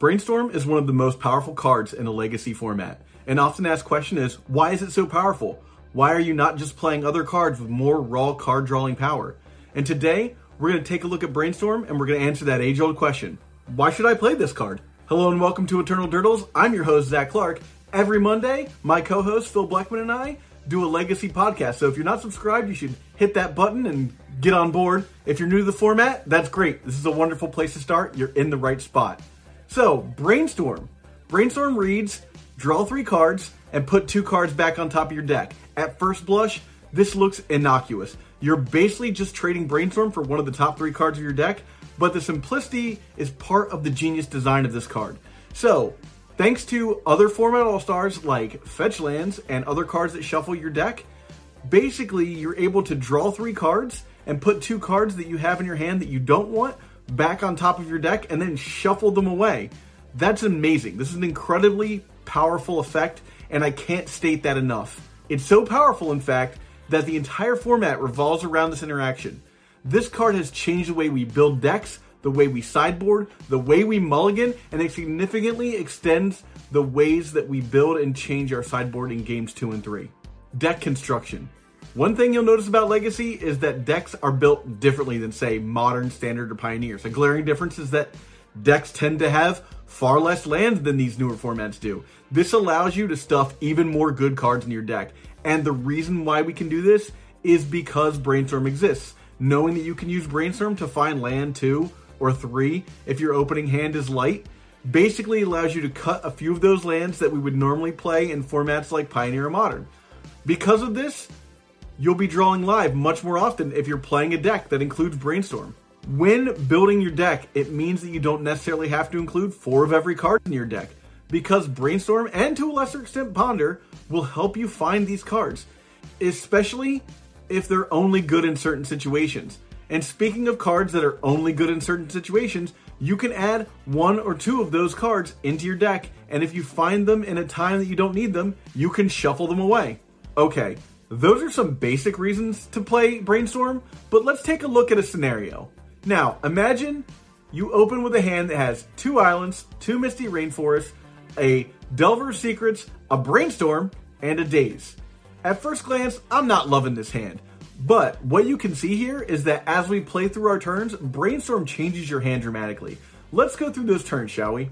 Brainstorm is one of the most powerful cards in a legacy format. An often asked question is, why is it so powerful? Why are you not just playing other cards with more raw card drawing power? And today, we're going to take a look at Brainstorm and we're going to answer that age old question Why should I play this card? Hello and welcome to Eternal Durdles. I'm your host, Zac Clark. Every Monday, my co host, Phil Bleckman, and I do a legacy podcast. So if you're not subscribed, you should hit that button and get on board. If you're new to the format, that's great. This is a wonderful place to start. You're in the right spot. So, brainstorm. Brainstorm reads draw three cards and put two cards back on top of your deck. At first blush, this looks innocuous. You're basically just trading brainstorm for one of the top three cards of your deck, but the simplicity is part of the genius design of this card. So, thanks to other format all stars like fetch lands and other cards that shuffle your deck, basically you're able to draw three cards and put two cards that you have in your hand that you don't want back on top of your deck and then shuffle them away. That's amazing. This is an incredibly powerful effect, and I can't state that enough. It's so powerful, in fact, that the entire format revolves around this interaction. This card has changed the way we build decks, the way we sideboard, the way we mulligan, and it significantly extends the ways that we build and change our sideboard in games 2 and 3. Deck construction. One thing you'll notice about Legacy is that decks are built differently than, say, Modern, Standard, or Pioneers. A glaring difference is that decks tend to have far less lands than these newer formats do. This allows you to stuff even more good cards in your deck. And the reason why we can do this is because Brainstorm exists. Knowing that you can use Brainstorm to find land 2 or 3 if your opening hand is light basically allows you to cut a few of those lands that we would normally play in formats like Pioneer or Modern. Because of this, you'll be drawing live much more often if you're playing a deck that includes Brainstorm. When building your deck, it means that you don't necessarily have to include four of every card in your deck, because Brainstorm and to a lesser extent Ponder will help you find these cards, especially if they're only good in certain situations. And speaking of cards that are only good in certain situations, you can add one or two of those cards into your deck, and if you find them in a time that you don't need them, you can shuffle them away. Okay, those are some basic reasons to play Brainstorm, but let's take a look at a scenario. Now, imagine you open with a hand that has two islands, two Misty Rainforests, a Delver Secrets, a Brainstorm, and a Daze. At first glance, I'm not loving this hand. But what you can see here is that as we play through our turns, Brainstorm changes your hand dramatically. Let's go through those turns, shall we?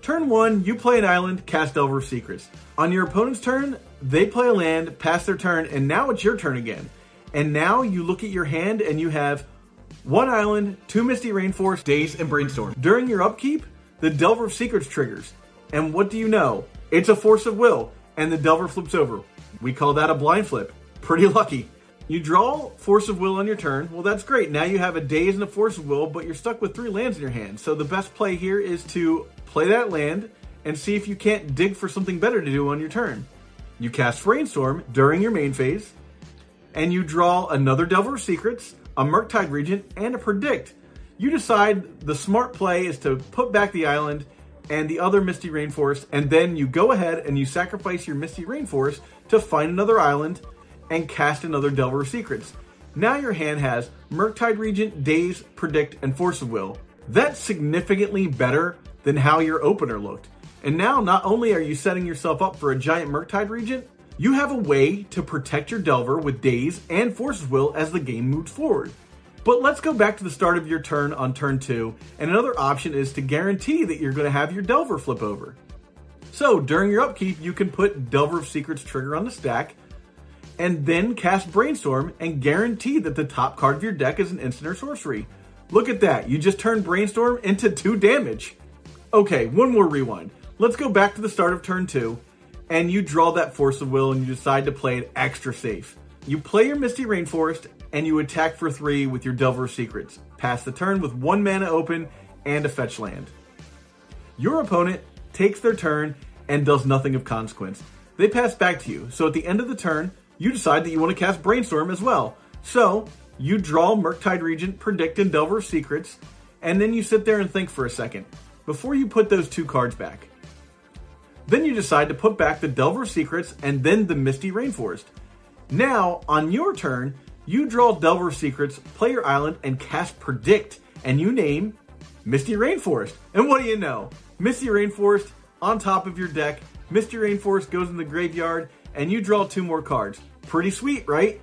Turn 1, you play an island, cast Delver Secrets. On your opponent's turn, they play a land, pass their turn, and now it's your turn again. And now you look at your hand and you have one island, two Misty Rainforest, Daze, and Brainstorm. During your upkeep, the Delver of Secrets triggers. And what do you know? It's a Force of Will, and the Delver flips over. We call that a blind flip. Pretty lucky. You draw Force of Will on your turn. Well, that's great. Now you have a Daze and a Force of Will, but you're stuck with three lands in your hand. So the best play here is to play that land and see if you can't dig for something better to do on your turn. You cast Brainstorm during your main phase, and you draw another Delver of Secrets, a Murktide Regent, and a Predict. You decide the smart play is to put back the island and the other Misty Rainforest, and then you go ahead and you sacrifice your Misty Rainforest to find another island and cast another Delver of Secrets. Now your hand has Murktide Regent, Daze, Predict, and Force of Will. That's significantly better than how your opener looked. And now, not only are you setting yourself up for a giant Murktide Regent, you have a way to protect your Delver with Daze and Forces Will as the game moves forward. But let's go back to the start of your turn on turn 2, and another option is to guarantee that you're going to have your Delver flip over. So, during your upkeep, you can put Delver of Secrets trigger on the stack, and then cast Brainstorm and guarantee that the top card of your deck is an instant or sorcery. Look at that, you just turned Brainstorm into 2 damage. Okay, one more rewind. Let's go back to the start of turn two, and you draw that Force of Will and you decide to play it extra safe. You play your Misty Rainforest and you attack for three with your Delver Secrets. Pass the turn with one mana open and a fetch land. Your opponent takes their turn and does nothing of consequence. They pass back to you, so at the end of the turn, you decide that you want to cast Brainstorm as well. So, you draw Murktide Regent, Predict, and Delver Secrets, and then you sit there and think for a second before you put those two cards back. Then you decide to put back the Delver Secrets and then the Misty Rainforest. Now, on your turn, you draw Delver Secrets, play your island, and cast Predict, and you name Misty Rainforest. And what do you know? Misty Rainforest on top of your deck. Misty Rainforest goes in the graveyard, and you draw two more cards. Pretty sweet, right?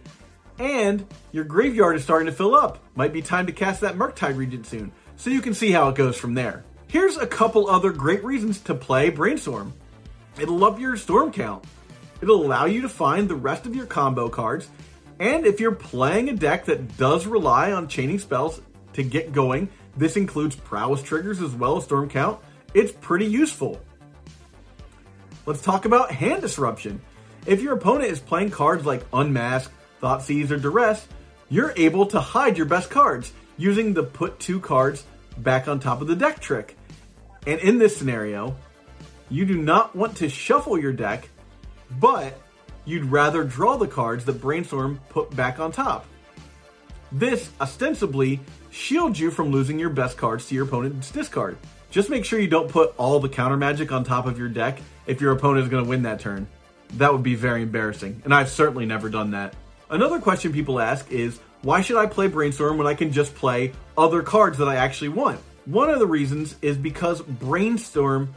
And your graveyard is starting to fill up. Might be time to cast that Murktide Regent soon, so you can see how it goes from there. Here's a couple other great reasons to play Brainstorm. It'll up your storm count. It'll allow you to find the rest of your combo cards, and if you're playing a deck that does rely on chaining spells to get going, this includes prowess triggers as well as storm count, it's pretty useful. Let's talk about hand disruption. If your opponent is playing cards like Unmask, Thoughtseize, or Duress, you're able to hide your best cards using the put two cards back on top of the deck trick. And in this scenario, you do not want to shuffle your deck, but you'd rather draw the cards that Brainstorm put back on top. This ostensibly shields you from losing your best cards to your opponent's discard. Just make sure you don't put all the counter magic on top of your deck if your opponent is going to win that turn. That would be very embarrassing, and I've certainly never done that. Another question people ask is why should I play Brainstorm when I can just play other cards that I actually want? One of the reasons is because Brainstorm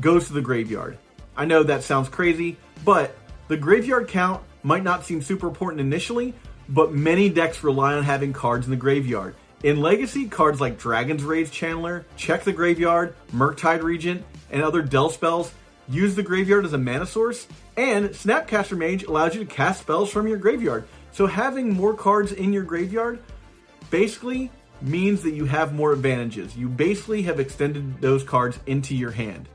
goes to the graveyard. I know that sounds crazy, but the graveyard count might not seem super important initially, but many decks rely on having cards in the graveyard. In Legacy, cards like Dragon's Rage Channeler, Check the Graveyard, Murktide Regent, and other Delve spells use the graveyard as a mana source, and Snapcaster Mage allows you to cast spells from your graveyard. So having more cards in your graveyard basically means that you have more advantages. You basically have extended those cards into your hand.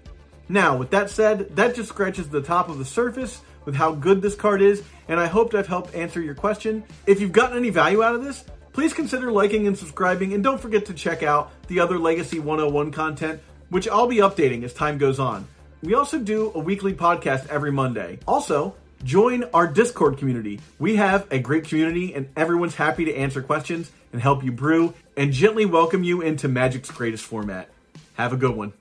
Now, with that said, that just scratches the top of the surface with how good this card is, and I hope I've helped answer your question. If you've gotten any value out of this, please consider liking and subscribing, and don't forget to check out the other Legacy 101 content, which I'll be updating as time goes on. We also do a weekly podcast every Monday. Also, join our Discord community. We have a great community, and everyone's happy to answer questions and help you brew and gently welcome you into Magic's greatest format. Have a good one.